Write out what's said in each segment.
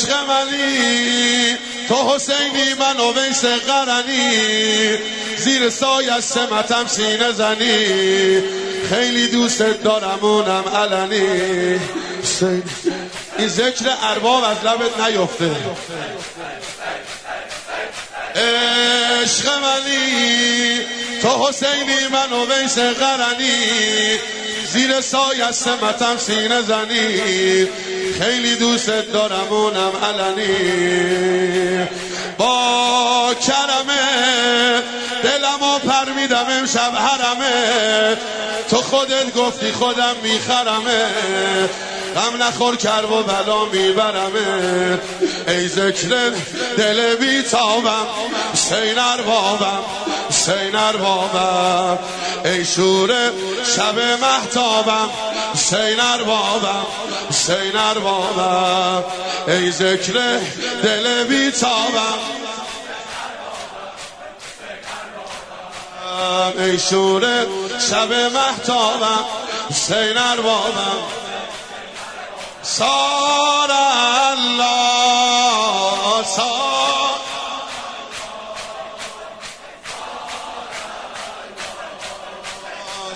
عشق منی تو حسینی من و ویس قرنی. زیر سایه سمتم سینه زنی. خیلی دوست دارم اونم علنی این ذکر ارباب از لبت نیفته. عشق منی تو حسینی من و ویس قرنی. زیر سایه سمتم سینه زنی. خیلی دوست دارم اونم علنی. با کرمه دلمو پر میدم امشب حرمه. تو خودت گفتی خودم میخرمه. غم نخور کرب و بلا میبرمه. ای ذکر دل بیتابم سینر بابم سینر بابم ای شور شب مهتابم حسین اربابم حسین اربابم ای ذکر دل بیتابم. ای شور شب مهتابم حسین اربابم ثارالله.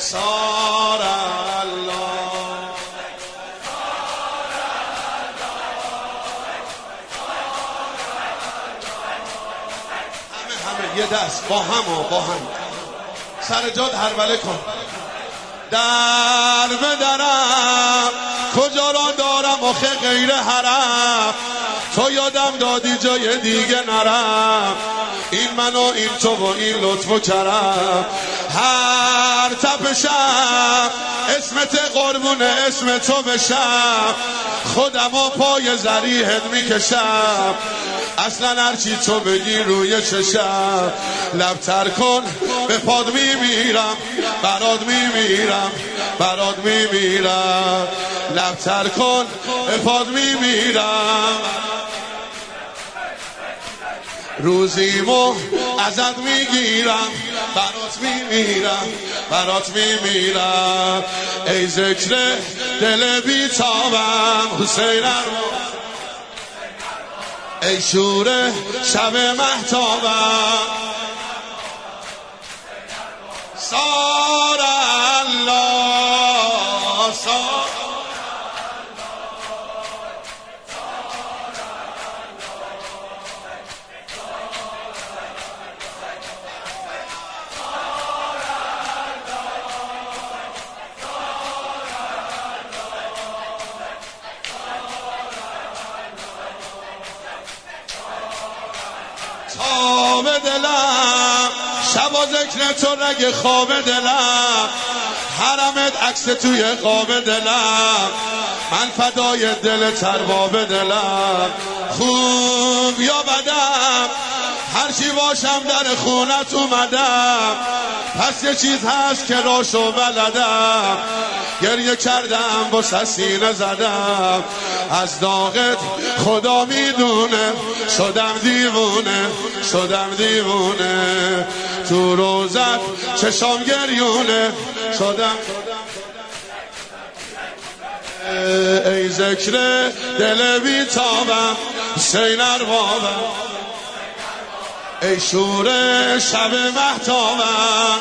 سار الله. همه همه یه دست. با هم با هم. سر جاد هربله کن. در بدرم کجا را دارم آخه غیر حرم؟ تو یادم دادی جای دیگه نرم این من و این تو و این لطف و کرم. هر تپشم اسمت قربون اسم تو بشم خودم و پای زریحت می‌کشم. اصلا هرچی تو بگی روی چشم. لبتر کن به پاد میمیرم. براد میمیرم براد میمیرم. لبتر کن به پاد میمیرم. روزیمو ازت می‌گیرم برات میمیرم برات میمیرم. ای ذکر دل بیتابم حسین ای شور شب محتابم سار الله سار تاب دلم. شبا ذکر تو رگ خواب دلم. حرمت عکس توی خواب دلم. من فدای دل ترباب دلم. خوب یا بدم. هرچی باشم در خونت اومدم. پس یه چیز هست که راشو بلدم. گریه کردم با سینه زدم از داغت خدا می‌دونه شدم دیوونه شدم دیوونه. تو روزت چشام گریونه شدم. ای ذکر دل بیتابم سینر بابم ای شور شب محتابم